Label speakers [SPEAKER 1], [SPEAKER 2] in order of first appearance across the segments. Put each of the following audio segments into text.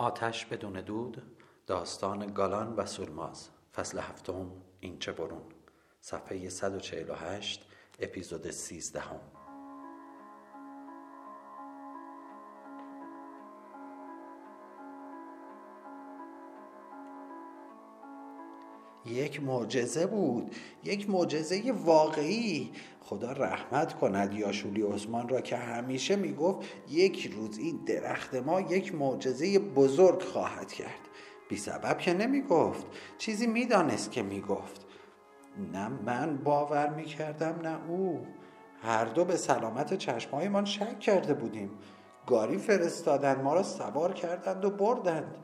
[SPEAKER 1] آتش بدون دود داستان گالان و سولماز فصل هفتم این چه برون صفحه 148 اپیزود 13 هم.
[SPEAKER 2] یک معجزه بود. یک معجزه واقعی. خدا رحمت کند یاشولی عثمان را که همیشه می‌گفت یک روز این درخت ما یک معجزه بزرگ خواهد کرد. بی سبب که نمی‌گفت. چیزی می‌دانست که می‌گفت. نه من باور می‌کردم نه او. هر دو به سلامت چشمهایمان شک کرده بودیم. گاری فرستادند ما را سوار کردند و بردند.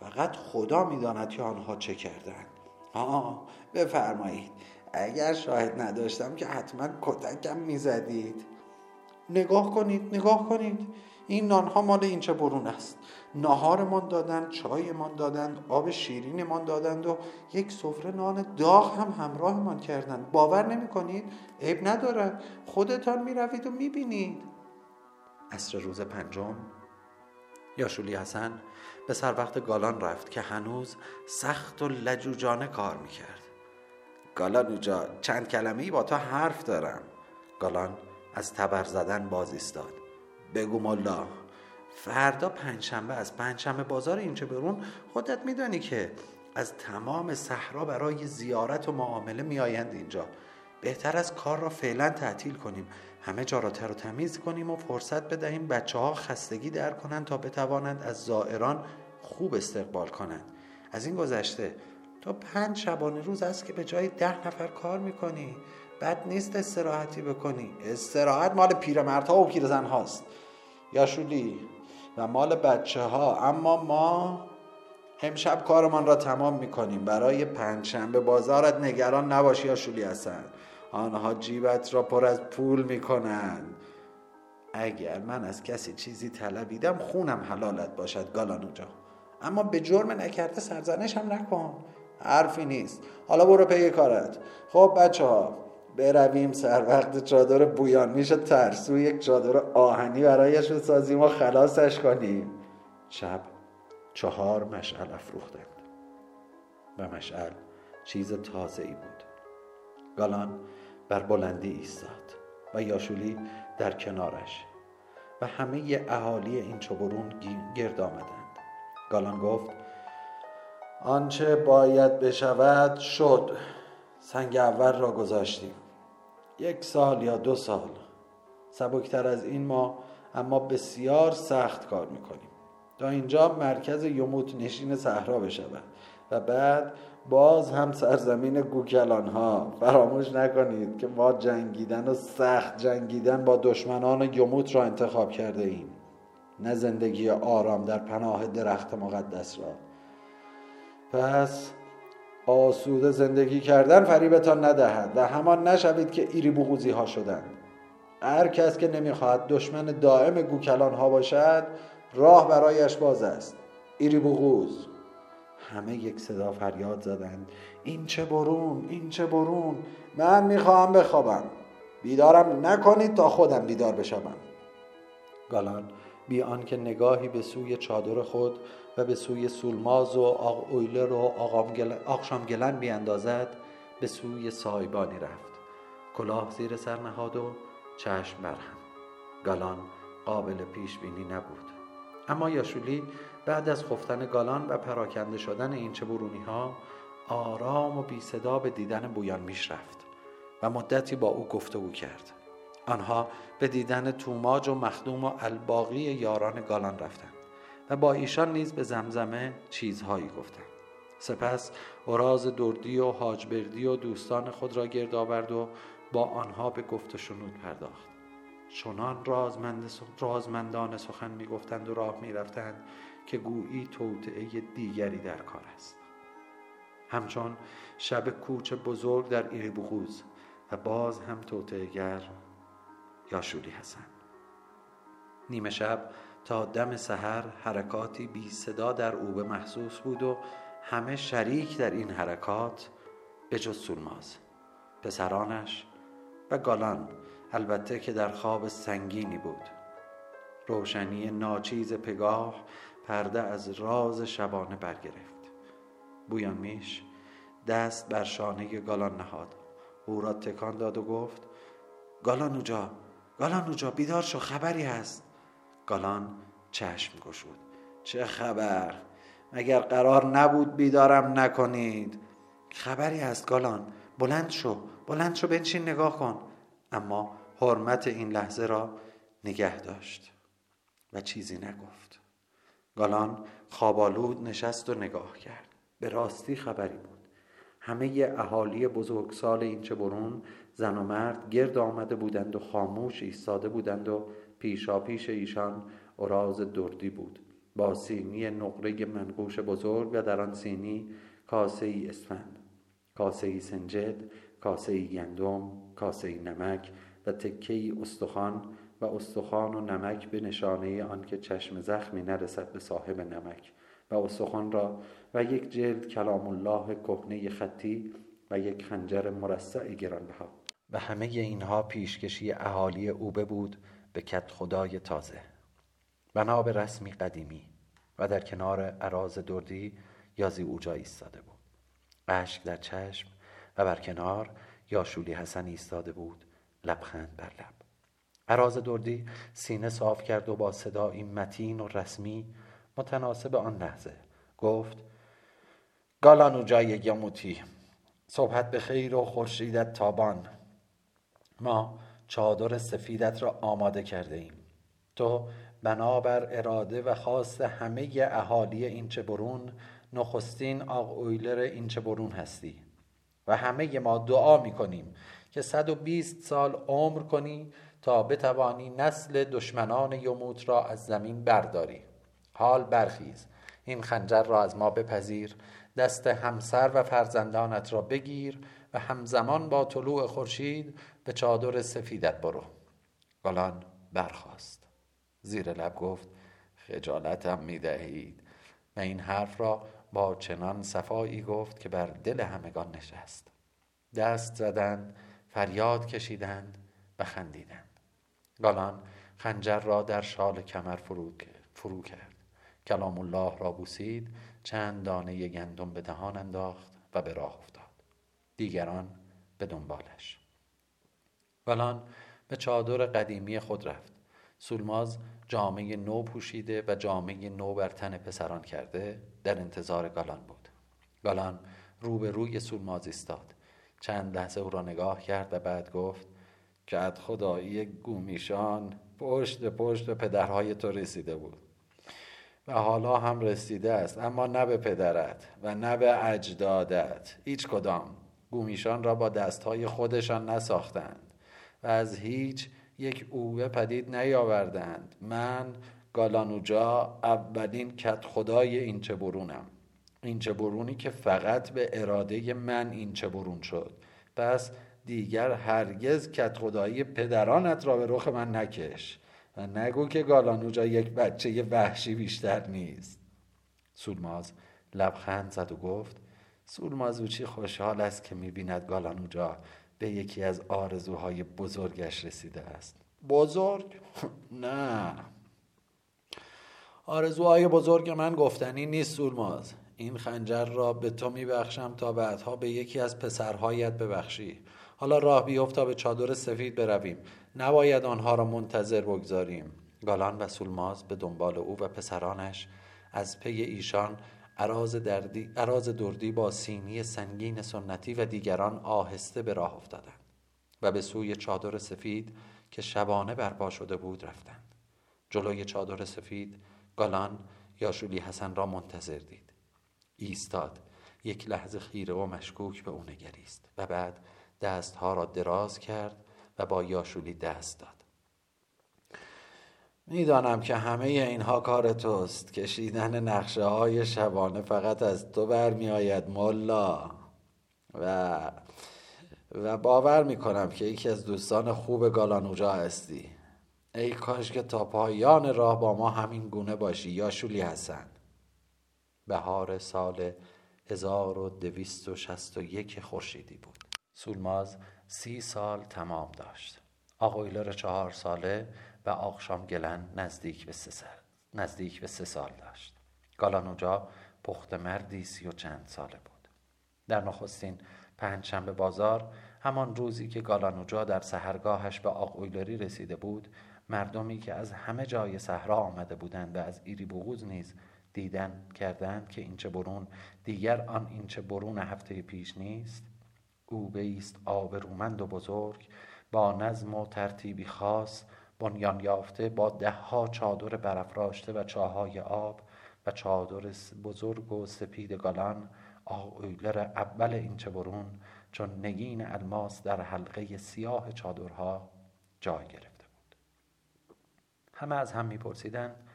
[SPEAKER 2] فقط خدا می‌داند که آنها چه کردند. آه بفرمایید. اگر شاهد نداشتم که حتما کتکم می‌زدید. نگاه کنید نگاه کنید. این نانها مال اینچه برون است؟ ناهارمان دادند چایمان دادند آب شیرینمان دادند و یک سفره نان داغ هم همراهمان کردند. باور نمی کنید عیب ندارد خودتان می روید و می بینید
[SPEAKER 1] اصر روز پنجم. یاشولی حسن به سر وقت گالان رفت که هنوز سخت و لجوجانه کار می‌کرد. گالان جا چند کلمه با تا حرف دارم. گالان از تبر زدن باز ایستاد. بگو ملا. فردا پنجشنبه از پنجشنبه بازار اینچه برون. خودت میدانی که از تمام صحرا برای زیارت و معامله میآیند اینجا. بهتر از کار را فعلا تعطیل کنیم. همه جا را تر و تمیز کنیم و فرصت بدهیم بچه ها خستگی در کنند تا بتوانند از زائران خوب استقبال کنند. از این گذشته تو پنج شبانه روز است که به جای ده نفر کار می‌کنی. بد نیست استراحتی بکنی. استراحت مال پیرمردها و پیرزن هاست یاشولی و مال بچه ها اما ما امشب کارمان را تمام می‌کنیم. برای پنجشنبه بازارت نگران نباشی یاشولی هستن آنها جیبت را پر از پول می‌کنند. اگر من از کسی چیزی طلبیدم خونم حلالت باشد گالانو جا اما به جرم نکرده سرزنش هم نکن. حرفی نیست. حالا برو پی کارت. خب بچه ها برویم سر وقت چادر بویان. میشه ترسو یک چادر آهنی برایش بسازیم و خلاصش کنیم. شب چهار مشعل افروختند. و مشعل چیز تازه ای بود. گالان بر بلندی ایستاد و یاشولی در کنارش و همه اهالی این چوبرون گرد آمدند. گالان گفت آنچه باید بشود شد. سنگ اول را گذاشتیم. یک سال یا دو سال. سبکتر از این ما اما بسیار سخت کار می‌کنیم. تا اینجا مرکز یموت نشین صحرا بشود. و بعد باز هم سرزمین گوکلان ها فراموش نکنید که ما جنگیدن و سخت جنگیدن با دشمنان یموت را انتخاب کرده ایم. نه زندگی آرام در پناه درخت مقدس را. پس آسوده زندگی کردن فریبتان ندهد و همان نشوید که ایری بغوزی ها شدند هر کس که نمی‌خواهد دشمن دائم گوکلان ها باشد راه برایش باز است. ایری بغوز. همه یک صدا فریاد زدند. این چه برون این چه برون؟ من می‌خواهم بخوابم. بیدارم نکنید تا خودم بیدار بشوم. گالان بی آنکه نگاهی به سوی چادر خود و به سوی سولماز و آق اویلر و آقشام گلن بیاندازد به سوی سایبانی رفت. کلاه زیر سر نهاد و چشم برهم. گالان قابل پیش بینی نبود. اما یاشولی بعد از خفتن گالان و پراکنده شدن این چه برونی ها آرام و بی صدا به دیدن بویان میش رفت و مدتی با او گفتگو کرد. آنها به دیدن توماج و مخدوم و الباقی یاران گالان رفتند و با ایشان نیز به زمزمه چیزهایی گفتند. سپس اوراز دردی و حاجبردی و دوستان خود را گرد آورد و با آنها به گفت و شنود پرداخت. چنان رازمند رازمندان سخن می‌گفتند و راه می‌رفتند که گویی توطعه دیگری در کار است. همچون شب کوچ بزرگ در ایریبوغوز و باز هم توطعهگر یاشولی حسن. نیمه شب تا دم سحر حرکاتی بی صدا در اوبه محسوس بود و همه شریک در این حرکات به جز پسرانش و گالان البته که در خواب سنگینی بود. روشنی ناچیز پگاه پرده از راز شبانه برگرفت. بویان میش دست بر شانه گالان نهاد. او را تکان داد و گفت گالان اوجا گالان اوجا بیدار شو خبری هست. گالان چشم گشود. چه خبر؟ مگر قرار نبود بیدارم نکنید. خبری هست گالان بلند شو بلند شو بنشین نگاه کن. اما حرمت این لحظه را نگه داشت و چیزی نگفت. گالان خوابالود نشست و نگاه کرد. به راستی خبری بود. همه اهالی بزرگسال این چه برون زن و مرد گرد آمده بودند و خاموش ایستاده بودند و پیشا پیش ایشان اراز دردی بود. با سینی نقره منقوش بزرگ و در آن سینی کاسه ای اسفند کاسه ای سنجد کاسه ای گندم کاسه ای نمک و تکه استخوان و استخوان و نمک به نشانه آنکه چشم زخمی نرسد به صاحب نمک. و استخوان را و یک جلد کلام الله کهنه خطی و یک خنجر مرصع گرانبها و همه اینها پیشکشی اهالی اوبه بود به کت خدای تازه. بنا به رسمی قدیمی و در کنار عراز دردی یازی اوجا ایستاده بود. اشک در چشم و بر کنار یاشولی حسن ایستاده بود. لبخند بر لب. عراز دردی سینه صاف کرد و با صدایی متین و رسمی متناسب آن لحظه. گفت گالانو جای گموتی صبحت به خیر و خورشیدت تابان. ما چادر سفیدت را آماده کرده ایم. تو بنابر اراده و خواست همه اهالی اینچه برون نخستین آق اویلر اینچه برون هستی. و همه ما دعا می کنیم که 120 سال عمر کنی تا بتوانی نسل دشمنان یموت را از زمین برداری. حال برخیز. این خنجر را از ما بپذیر. دست همسر و فرزندانت را بگیر و همزمان با طلوع خورشید به چادر سفیدت برو. گلان برخواست زیر لب گفت خجالتم می‌دهید. و این حرف را با چنان صفایی گفت که بر دل همگان نشست. دست زدند فریاد کشیدند و خندیدند. گالان خنجر را در شال کمر فرو, فرو کرد. کلام الله را بوسید چند دانه گندم به دهان انداخت و به راه افتاد. دیگران به دنبالش. گالان به چادر قدیمی خود رفت. سولماز جامعه نو پوشیده و جامعه نو بر تن پسران کرده در انتظار گالان بود. گالان روی سولماز ایستاد. چند لحظه او را نگاه کرد و بعد گفت کت خدایی گومیشان پشت پشت پدرهای تو رسیده بود و حالا هم رسیده است اما نه به پدرت و نه به اجدادت. هیچ کدام. گومیشان را با دستهای خودشان نساختند و از هیچ یک اوبه پدید نیاوردند. من گالانوجا اولین کت خدای اینچه برونم. اینچه برونی که فقط به اراده من اینچه برون شد. پس دیگر هرگز کت خدایی پدرانت را به رخ من نکش و نگو که گالانوجا یک بچه وحشی بیشتر نیست. سولماز لبخند زد و گفت سولمازوچی خوشحال است که می‌بیند گالانوجا به یکی از آرزوهای بزرگش رسیده است. بزرگ؟ نه. آرزوهای بزرگ من گفتنی نیست سولماز. این خنجر را به تو میبخشم تا بعدها به یکی از پسرهایت ببخشی. حالا راه بیفت تا به چادر سفید برویم. نباید آنها را منتظر بگذاریم. گالان و سولماز به دنبال او و پسرانش از پی ایشان عراز, دردی، عراز دردی با سینی سنگین سنتی و دیگران آهسته به راه افتادند و به سوی چادر سفید که شبانه برپا شده بود رفتند. جلوی چادر سفید گالان یاشولی حسن را منتظر دید. ایستاد. یک لحظه خیره و مشکوک به او نگریست و بعد دستها را دراز کرد و با یاشولی دست داد. می‌دانم که همه اینها کار توست. کشیدن نقشه های شبانه فقط از تو برمیآید ملا. و و باور می‌کنم که یکی از دوستان خوب گالانوجا هستی. ای کاش که تا پایان راه با ما همین گونه باشی یا شولی حسن. بهار سال 1261 خورشیدی بود. سولماز سی سال تمام داشت. آقویلر چهار ساله و آقشام گلن نزدیک به سه, نزدیک به سه سال داشت. گالانوجا پخت مردی سی و چند ساله بود. در نخستین پنجشنبه بازار همان روزی که گالانوجا در سهرگاهش به آقویلری رسیده بود مردمی که از همه جای صحرا آمده بودند و از ایری بغوز نیز دیدن کردند که اینچه برون دیگر آن اینچه برون هفته پیش نیست. او بیست آبرومند و بزرگ با نظم و ترتیبی خاص بنیان یافته با دهها چادر برافراشته و چاهای آب و چادر بزرگ و سپید گالان آویلر اول اینچه برون چون نگین الماس در حلقه سیاه چادرها جای گرفته بود. همه از هم میپرسیدند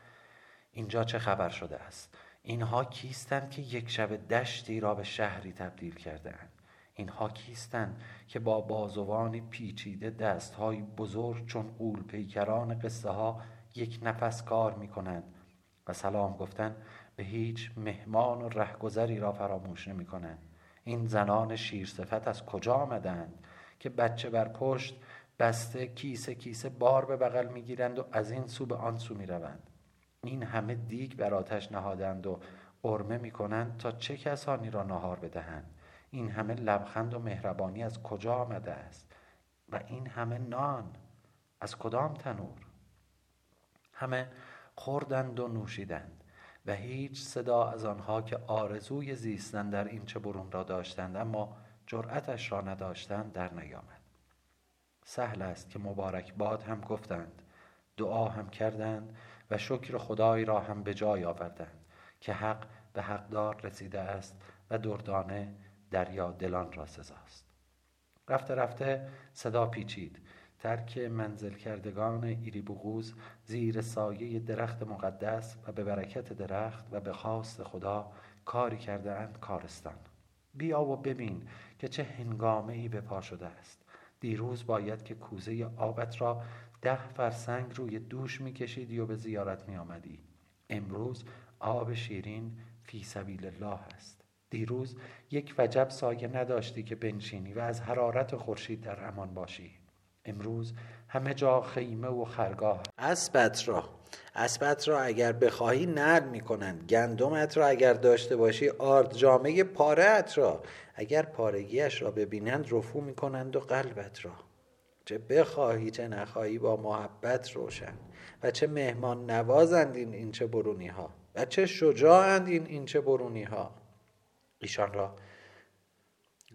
[SPEAKER 1] اینجا چه خبر شده است؟ اینها کیستند که یک شب دشتی را به شهری تبدیل کرده اند. اینها کیستند که با بازوان پیچیده دستهای بزرگ چون قول پیکران قصه ها یک نفس کار می کنند و سلام گفتن به هیچ مهمان و رهگذری را فراموش نمی کنند این زنان شیرصفت از کجا آمدند که بچه بر پشت بسته کیسه کیسه بار به بغل می‌گیرند و از این سو به آن سو می روند این همه دیگ بر آتش نهادند و قرمه می کنند تا چه کسانی را نهار بدهند؟ این همه لبخند و مهربانی از کجا آمده است؟ و این همه نان از کدام تنور؟ همه خوردند و نوشیدند و هیچ صدا از آنها که آرزوی زیستن در این چه برون را داشتند اما جرأتش را نداشتند در نیامد. سهل است که مبارک باد هم گفتند دعا هم کردند و شکر خدای را هم به جای آوردند که حق به حقدار رسیده است و دردانه دریا دلان را سزاست. رفته رفته صدا پیچید. ترک منزل کردگان ایری بغوز زیر سایه درخت مقدس و به برکت درخت و به خواست خدا کاری کرده اند کارستان. بیا و ببین که چه هنگامه ای به پا شده است. دیروز باید که کوزه آبت را ده فرسنگ روی دوش میکشیدی و به زیارت می آمدی. امروز آب شیرین فی سبیل الله است. دیروز یک وجب سایه نداشتی که بنشینی و از حرارت خورشید در امان باشی. امروز همه جا خیمه و خرگاه
[SPEAKER 2] اسبت را اسبت را اگر بخواهی نرم می‌کنند. گندمت را اگر داشته باشی آرد جامعه پارهت را. اگر پارگیش را ببینند رفو می‌کنند و قلبت را. چه بخواهی چه نخواهی با محبت روشن و چه مهمان نوازند این این چه برونی ها و چه شجاعند این این چه برونی ها ایشان را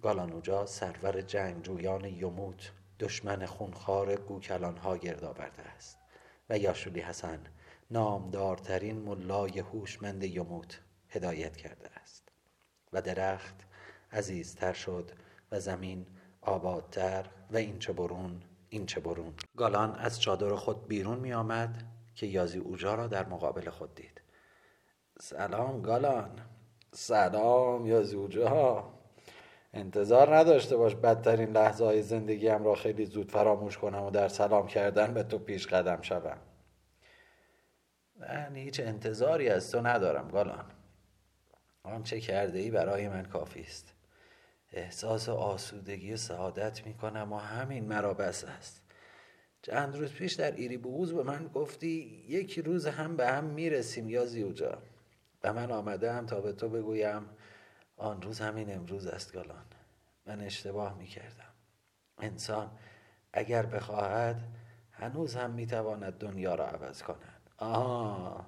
[SPEAKER 2] گالانوجا سرور جنگجویان یموت دشمن خونخوار گوکلان ها گرد آورده است و یاشولی حسن نامدارترین ملای هوشمند یموت هدایت کرده است و درخت عزیزتر شد و زمین آبادتر و این چه برون این چه برون. گالان از چادر خود بیرون می آمد که یازی اوجا را در مقابل خود دید. سلام گالان. سلام یا زوجه انتظار نداشته باش بدترین لحظه های زندگیم را خیلی زود فراموش کنم و در سلام کردن به تو پیش قدم شوم. من هیچ انتظاری از تو ندارم گالان. آنچه کرده ای برای من کافی است. احساس آسودگی و سعادت می کنم و همین مرا بس است. چند روز پیش در ایری بوز به من گفتی یک روز هم به هم می‌رسیم یا زیوجا و من آمده تا به تو بگویم آن روز همین امروز است گالان من اشتباه می کردم انسان اگر بخواهد هنوز هم می تواند دنیا را عوض کند. آه.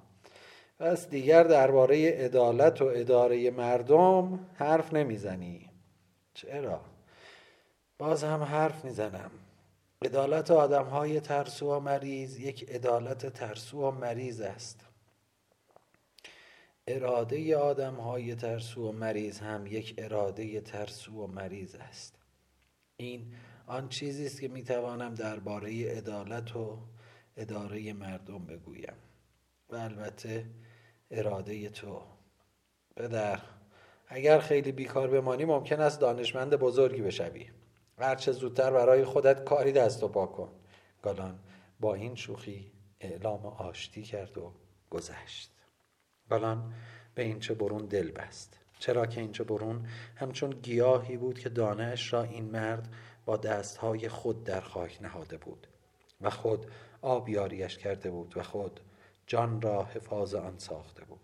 [SPEAKER 2] پس دیگر درباره عدالت و اداره مردم حرف نمی‌زنی. چرا؟ باز هم حرف می‌زنم. عدالت آدم های ترسو و مریض یک عدالت ترسو و مریض است. اراده آدم های ترسو و مریض هم یک اراده ترسو و مریض است. این آن چیزی است که می توانم درباره عدالت و اداره مردم بگویم. و البته اراده تو. پدر اگر خیلی بیکار بمانی ممکن است دانشمند بزرگی بشوی. هرچه زودتر برای خودت کاری دست و پا کن. گالان با این شوخی اعلام آشتی کرد و گذشت. گالان به اینچه برون دل بست. چرا که اینچه برون؟ همچون گیاهی بود که دانش را این مرد با دستهای خود در خاک نهاده بود و خود آبیاریش کرده بود و خود جان را حفاظ آن ساخته بود.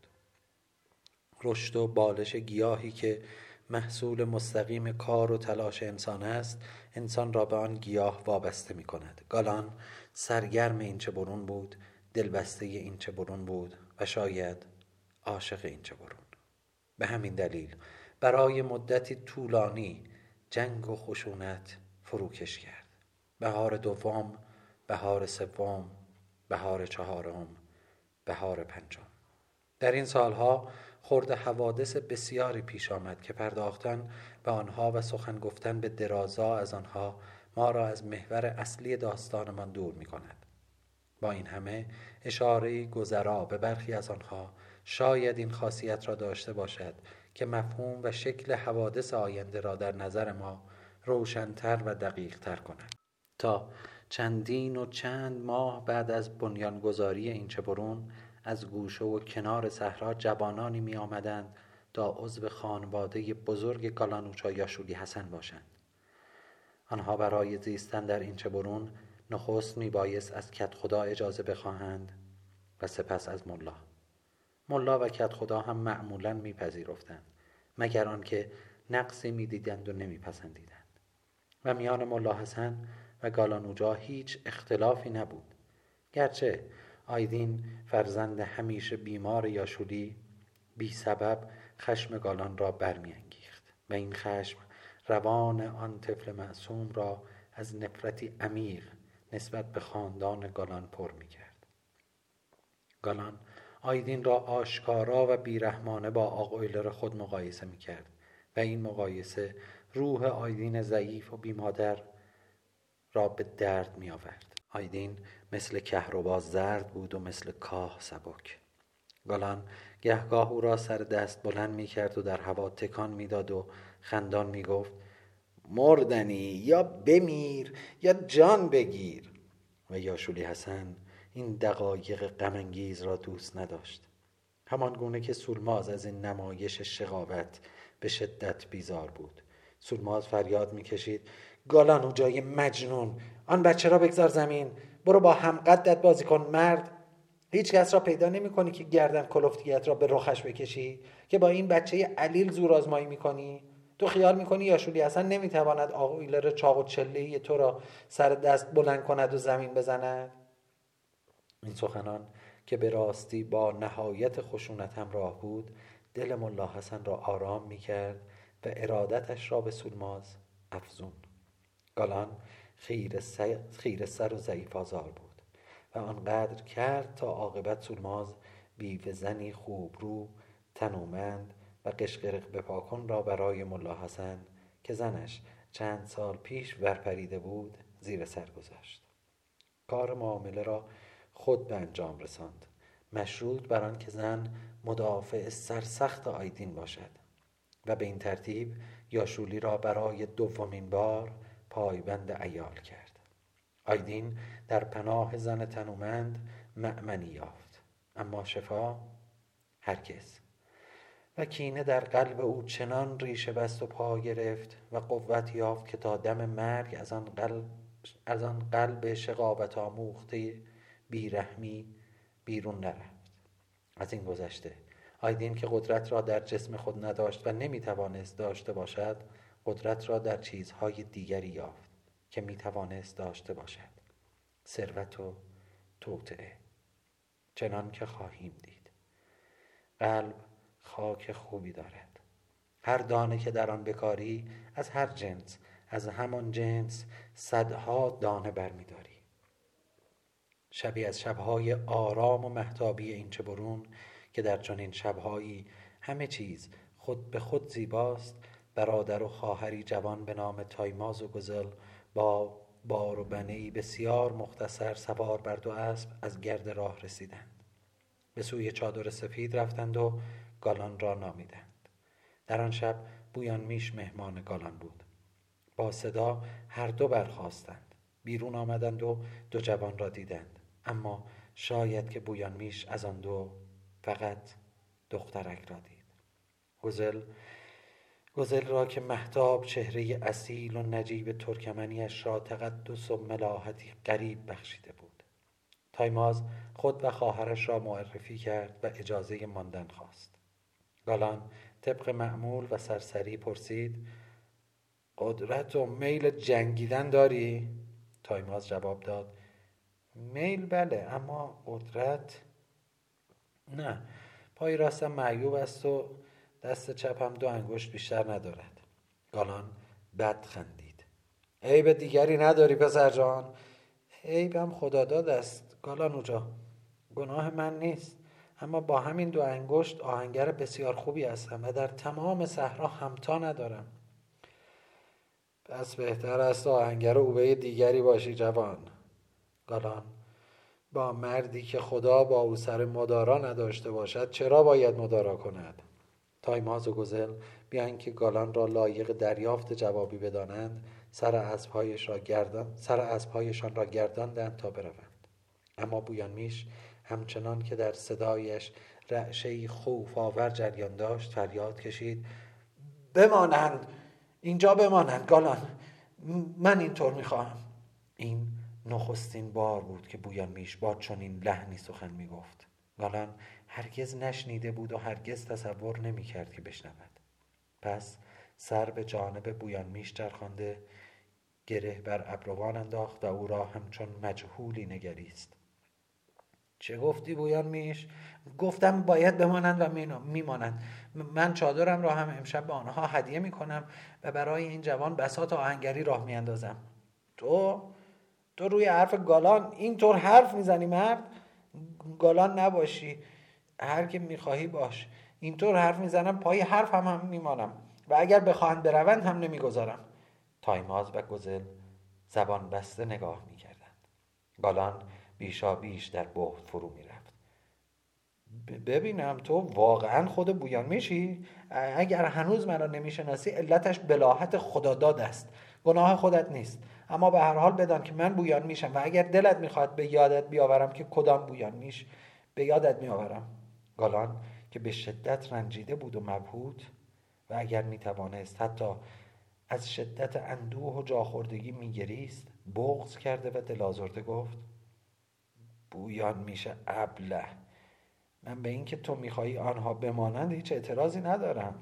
[SPEAKER 1] رشد و بالش گیاهی که محصول مستقیم کار و تلاش انسان است انسان را به آن گیاه وابسته می کند گالان سرگرم این چه برون بود دلبسته این چه برون بود و شاید عاشق این چه برون. به همین دلیل برای مدتی طولانی جنگ و خشونت فروکش کرد. بهار دوم بهار سوم بهار چهارم بهار پنجم. در این سالها خورد حوادث بسیاری پیش آمد که پرداختن به آنها و سخن گفتن به درازا از آنها ما را از محور اصلی داستانمان دور می کند. با این همه اشاره گذرا به برخی از آنها شاید این خاصیت را داشته باشد که مفهوم و شکل حوادث آینده را در نظر ما روشنتر و دقیقتر کند تا چندین و چند ماه بعد از بنیانگذاری این چپرون از گوشه و کنار صحرا جوانانی می آمدند تا عضو خانواده بزرگ گالانوچا یا شولی حسن باشند. آنها برای زیستن در این چبرون نخست می بایست از کت خدا اجازه بخواهند و سپس از ملا. ملا و کت خدا هم معمولا میپذیرفتند مگر آنکه نقصی می‌دیدند و نمیپسندیدند. و میان ملا حسن و گالانوجا هیچ اختلافی نبود گرچه آیدین فرزند همیشه بیمار یاشولی بی سبب خشم گالان را برمیانگیخت و این خشم روان آن طفل معصوم را از نفرتی عمیق نسبت به خاندان گالان پر می کرد. گالان آیدین را آشکارا و بیرحمانه با آقویلر خود مقایسه می کرد و این مقایسه روح آیدین ضعیف و بیمادر را به درد می آورد. آیدین مثل کهربا زرد بود و مثل کاه سبک. گالان گهگاه او را سر دست بلند می کرد و در هوا تکان می‌داد و خندان می گفت مردنی یا بمیر یا جان بگیر. و یاشولی حسن این دقایق غمانگیز را دوست نداشت. همان گونه که سولماز از این نمایش شقاوت به شدت بیزار بود. سولماز فریاد می‌کشید گالانو جای مجنون آن بچه را بگذار زمین. برو با هم قدت بازی کن مرد. هیچ کس را پیدا نمی کنی که گردن کلفتیت را به رخش بکشی که با این بچه علیل زور آزمایی می کنی تو خیال می‌کنی یاشولی اصلا نمی‌تواند آقویلر چاق و چله تو را سر دست بلند کند و زمین بزند. این سخنان که به راستی با نهایت خشونت همراه بود دل ملا حسن را آرام می‌کرد و ارادتش را به سولماز افزون. گالان خیر, خیر سر و ضعیف آزار بود و آنقدر کرد تا عاقبت سولماز بیوه زنی خوب رو تنومند و قشقرق بپاکن را برای ملا حسن که زنش چند سال پیش ورپریده بود زیر سر گذاشت. کار معامله را خود به انجام رساند. مشروط بر آن که زن مدافع سرسخت آیدین باشد و به این ترتیب یاشولی را برای دومین بار پایبند ایال کرد. آیدین در پناه زن تنومند معمنی یافت. اما شفا هرگز. و کینه در قلب او چنان ریشه بست و پا گرفت و قوت یافت که تا دم مرگ از آن قلب, از آن قلب شقابت آموخته بیرحمی بیرون نرفت. از این گذشته آیدین که قدرت را در جسم خود نداشت و نمی توانست داشته باشد قدرت را در چیزهای دیگری یافت که می توانست داشته باشد. ثروت و توطعه چنان که خواهیم دید. قلب خاک خوبی دارد. هر دانه که در آن بکاری از هر جنس از همان جنس صدها دانه برمیداری. شبی از شبهای آرام و محتابی این برون که در چنین شبهایی همه چیز خود به خود زیباست برادر و خواهری جوان به نام تایماز و گزل با بار و بنهی بسیار مختصر سوار بر دو اسب از گرد راه رسیدند. به سوی چادر سفید رفتند و گالان را نامیدند. در آن شب بویان میش مهمان گالان بود. با صدا هر دو برخواستند بیرون آمدند و دو جوان را دیدند. اما شاید که بویان میش از آن دو فقط دخترک را دید. گزل گزل را که محتاب چهره اصیل و نجیب ترکمنیش را تقدس و ملاحتی قریب بخشیده بود. تایماز خود و خواهرش را معرفی کرد و اجازه ماندن خواست. گالان طبق معمول و سرسری پرسید قدرت و میل جنگیدن داری؟ تایماز جواب داد میل بله اما قدرت نه. پای راستم معیوب است و دست چپم دو انگشت بیشتر ندارد. گالان بد خندید. عیب دیگری نداری پسر جان. عیبم خداداد است. گالان اوجا گناه من نیست. اما با همین دو انگشت آهنگر بسیار خوبی هستم و در تمام صحرا همتا ندارم. پس بهتر است آهنگر اوبه دیگری باشی جوان. گالان با مردی که خدا با او سر مدارا نداشته باشد چرا باید مدارا کند؟ تایماز و گزل بیان که گالان را لایق دریافت جوابی بدانند سر اسبهایش را گردان سر اسبهایشان را گرداندند تا بروند. اما بویان میش همچنان که در صدایش رعشه خوف آور جریان داشت فریاد کشید بمانند اینجا بمانند گالان من اینطور می‌خواهم. این نخستین بار بود که بویان میش با چنین لحنی سخن می‌گفت. گالان هرگز نشنیده بود و هرگز تصور نمی‌کرد که بشنود. پس سر به جانب بویان میش چرخانده گره بر ابروان انداخت و او را همچون مجهولی نگریست. چه گفتی بویان میش؟ گفتم باید بمانند و میمانند. من چادرم را هم امشب به آنها هدیه می‌کنم و برای این جوان بسات آهنگری راه میاندازم. تو؟ تو روی حرف گالان اینطور حرف می‌زنی مرد؟ گالان نباشی. هر که می‌خواهی باش. اینطور حرف می‌زنم پای حرف هم, هم میمانم. و اگر بخواهند بروند هم نمی‌گذارم. تایماز و گزل زبان بسته نگاه می‌کردند. گالان بیشا بیش در بهت فرو می‌رفت. ببینم تو واقعا خود بویان میشی؟ اگر هنوز مرا نمی‌شناسی علتش بلاحت خداداد است. گناه خودت نیست. اما به هر حال بدان که من بویان میشم. و اگر دلت می‌خواد به یادت بیاورم که کدام بویان میش به یادت میآورم. گالان که به شدت رنجیده بود و مبهوت و اگر می‌توانست حتی از شدت اندوه و جاخوردگی میگریست بغض کرده و دلازرده گفت بویان میشه ابله. من به اینکه تو می‌خواهی آنها بمانند هیچ اعتراضی ندارم.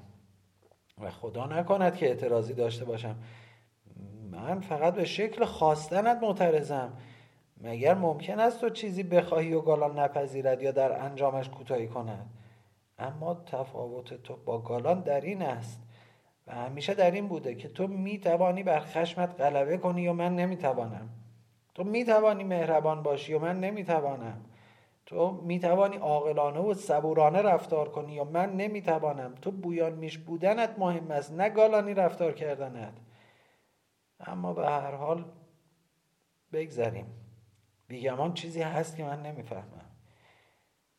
[SPEAKER 1] و خدا نکند که اعتراضی داشته باشم. من فقط به شکل خواستنت معترضم. مگر ممکن است تو چیزی بخواهی و گالان نپذیرد یا در انجامش کوتاهی کند؟ اما تفاوت تو با گالان در این است و همیشه در این بوده که تو می‌توانی بر خشمت غلبه کنی و من نمی‌توانم. تو می‌توانی مهربان باشی و من نمی‌توانم. تو می‌توانی عاقلانه و صبورانه رفتار کنی و من نمی‌توانم. تو بویان میش بودنت مهم است نه گالانی رفتار کردنت. اما به هر حال بگذریم. بیگمان چیزی هست که من نمی‌فهمم.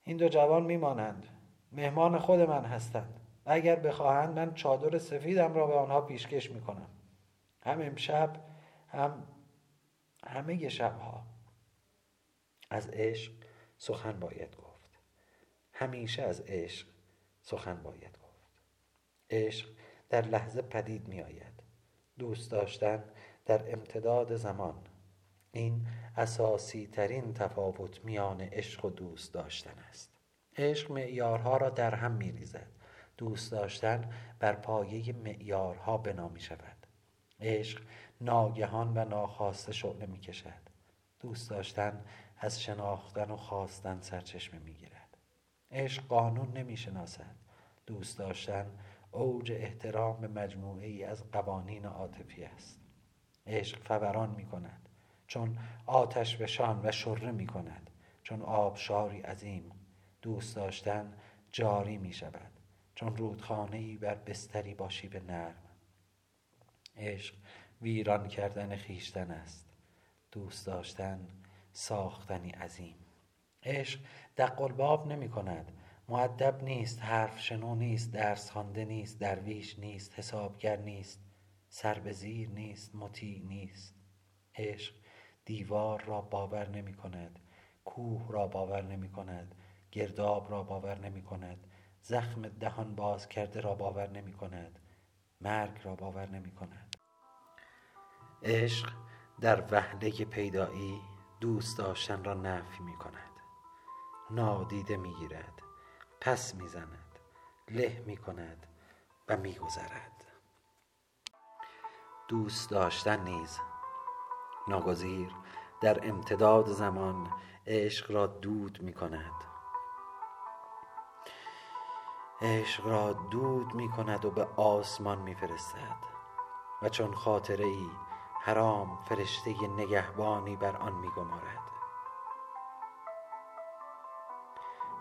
[SPEAKER 1] این دو جوان میمانند. مهمان خود من هستند. اگر بخواهند من چادر سفیدم را به آنها پیشکش می‌کنم. هم امشب هم همه شبها. از عشق سخن باید گفت. همیشه از عشق سخن باید گفت. عشق در لحظه پدید می آید دوست داشتن در امتداد زمان. این اساسی ترین تفاوت میان عشق و دوست داشتن است. عشق معیارها را در هم می ریزد دوست داشتن بر پایه معیارها بنا می شود عشق ناگهان و ناخواسته شعله می کشد دوست داشتن از شناختن و خواستن سرچشمه می گیرد عشق قانون نمی شناسد دوست داشتن اوج احترام به مجموعه ای از قوانین عاطفی است. عشق فوران می کند چون آتش بشان و شره می کند. چون آبشاری عظیم دوست داشتن جاری می شود. چون رودخانه ای بر بستری باشی به نرم. عشق ویران کردن خیشتن است. دوست داشتن ساختنی عظیم. عشق دق باب نمی کند. معدب نیست حرف شنو نیست درس خوانده نیست درویش نیست حسابگر نیست سر به زیر نیست مطیع نیست. عشق دیوار را باور نمی کند کوه را باور نمی کند گرداب را باور نمی کند زخم دهان باز کرده را باور نمی کند مرگ را باور نمی کند عشق در وحله پیدایی دوست داشتن را نفی می کند نادیده می گیرد پس می زند له می کند و می گذرد دوست داشتن نیز ناگزیر در امتداد زمان عشق را دود می کند. عشق را دود می کند و به آسمان می فرستد. و چون خاطره ای حرام فرشته نگهبانی بر آن می گمارد.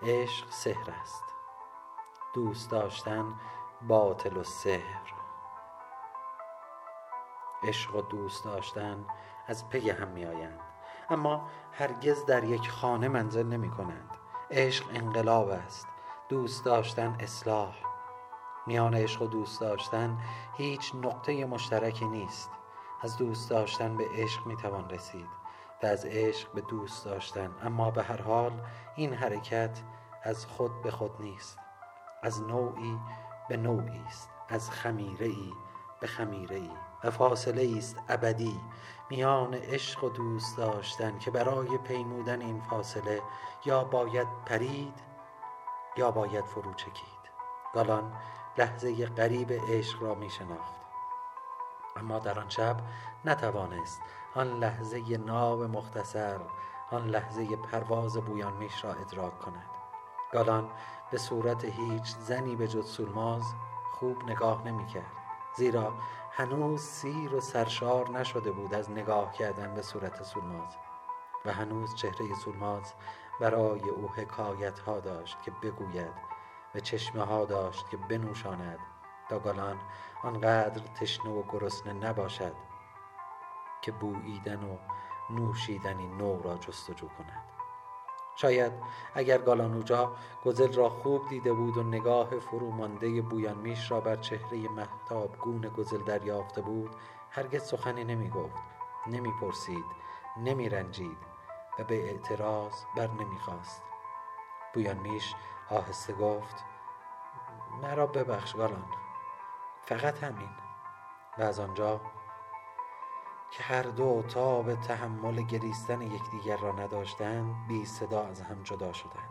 [SPEAKER 1] عشق سحر است. دوست داشتن باطل و سحر. عشق و دوست داشتن از پی هم می آیند اما هرگز در یک خانه منزل نمی کنند عشق انقلاب است. دوست داشتن اصلاح. میان عشق و دوست داشتن هیچ نقطه مشترکی نیست. از دوست داشتن به عشق می توان رسید و از عشق به دوست داشتن. اما به هر حال این حرکت از خود به خود نیست. از نوعی به نوعی است. از خمیره ای به خمیره ای فاصله است ابدی میان عشق و دوست داشتن که برای پیمودن این فاصله یا باید پرید یا باید فرو چکید. گالان لحظه قریب عشق را می شناخت. اما در آن شب نتوانست آن لحظه ناب مختصر آن لحظه پرواز بویان میش را ادراک کند. گالان به صورت هیچ زنی به جز سولماز خوب نگاه نمی کرد. زیرا هنوز سیر و سرشار نشده بود از نگاه کردن به صورت سولماز و هنوز چهره سولماز برای او حکایت ها داشت که بگوید و چشمه ها داشت که بنوشاند. تا گالان آنقدر تشنه و گرسنه نباشد که بوییدن و نوشیدنی نو را جستجو کند. شاید اگر گالانوجا گزل را خوب دیده بود و نگاه فرومانده بویان میش را بر چهره گون گزل دریافته بود هرگز سخنی نمی گفت نمی پرسید نمی رنجید و به اعتراض بر نمی خواست بویان میش آهسته گفت مرا ببخش گالان فقط همین. و از آنجا که هر دو تا به تحمل گریستن یکدیگر را نداشتند بی صدا از هم جدا شدند.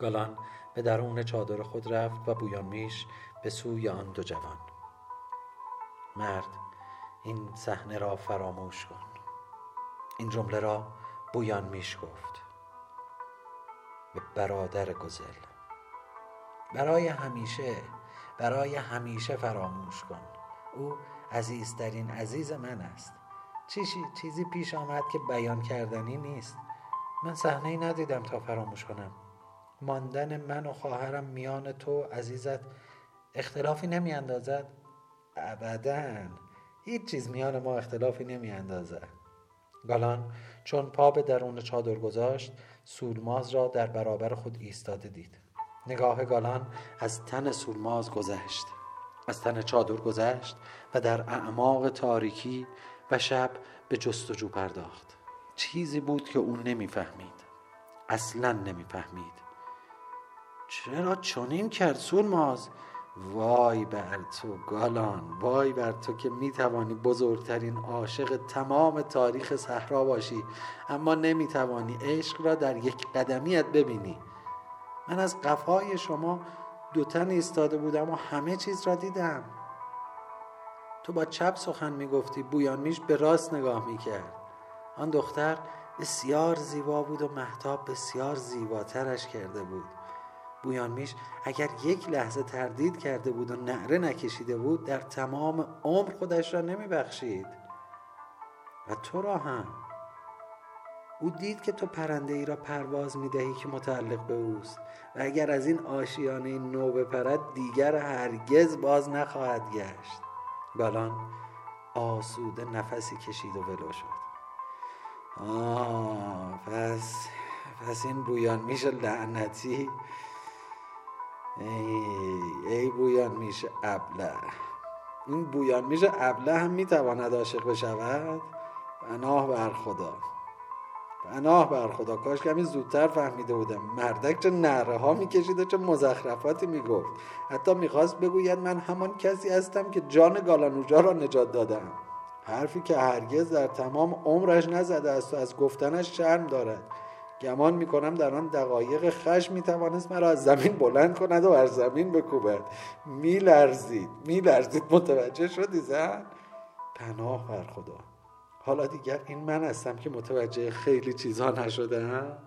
[SPEAKER 1] گالان به درون چادر خود رفت و بویان میش به سوی آن دو جوان. مرد این صحنه را فراموش کن. این جمله را بویان میش گفت. به برادر گزل. برای همیشه برای همیشه فراموش کن. او عزیزترین عزیز من است. چیزی چیزی پیش آمد که بیان کردنی نیست. من صحنه ای ندیدم تا فراموش کنم. ماندن من و خواهرم میان تو عزیزت اختلافی نمی اندازد ابدا. هیچ چیز میان ما اختلافی نمی اندازد گالان چون پا به درون چادر گذاشت سولماز را در برابر خود ایستاده دید. نگاه گالان از تن سولماز گذشت. از تن چادر گذشت و در اعماق تاریکی و شب به جستجو پرداخت. چیزی بود که او نمی‌فهمید. اصلا نمی‌فهمید. چرا چنین کرد سولماز وای بر تو گالان وای بر تو که می‌توانی بزرگترین عاشق تمام تاریخ صحرا باشی اما نمی‌توانی عشق را در یک قدمیت ببینی. من از قفای شما دوتن ایستاده بودم و همه چیز را دیدم. تو با چپ سخن می‌گفتی بویان میش به راست نگاه می‌کرد. آن دختر بسیار زیبا بود و محتاب بسیار زیباترش کرده بود. بویان میش اگر یک لحظه تردید کرده بود و نعره نکشیده بود در تمام عمر خودش را نمیبخشید. و تو را هم. او دید که تو پرنده ای را پرواز می دهی که متعلق به اوست و اگر از این آشیانه نو بپرد دیگر هرگز باز نخواهد گشت. بالان آسوده نفسی کشید و ولو شد. آه پس پس این بویان میشه لعنتی؟ ای, ای بویان میشه ابله. این بویان میشه ابله هم می‌تواند عاشق بشود؟ پناه بر خدا. پناه بر خدا. کاش کمی زودتر فهمیده بودم. مردک چه نره ها می‌کشید و چه مزخرفاتی می‌گفت. حتی می‌خواست بگوید من همان کسی هستم که جان گالانوجا را نجات دادم حرفی که هرگز در تمام عمرش نزده است و از گفتنش شرم دارد.
[SPEAKER 2] گمان می‌کنم در آن دقایق خش می‌توانست مرا از زمین بلند کند و از زمین بکوبد. میلرزید. میلرزید. متوجه شدی زن؟ پناه بر خدا. حالا دیگر این من هستم که متوجه خیلی چیزها نشدم.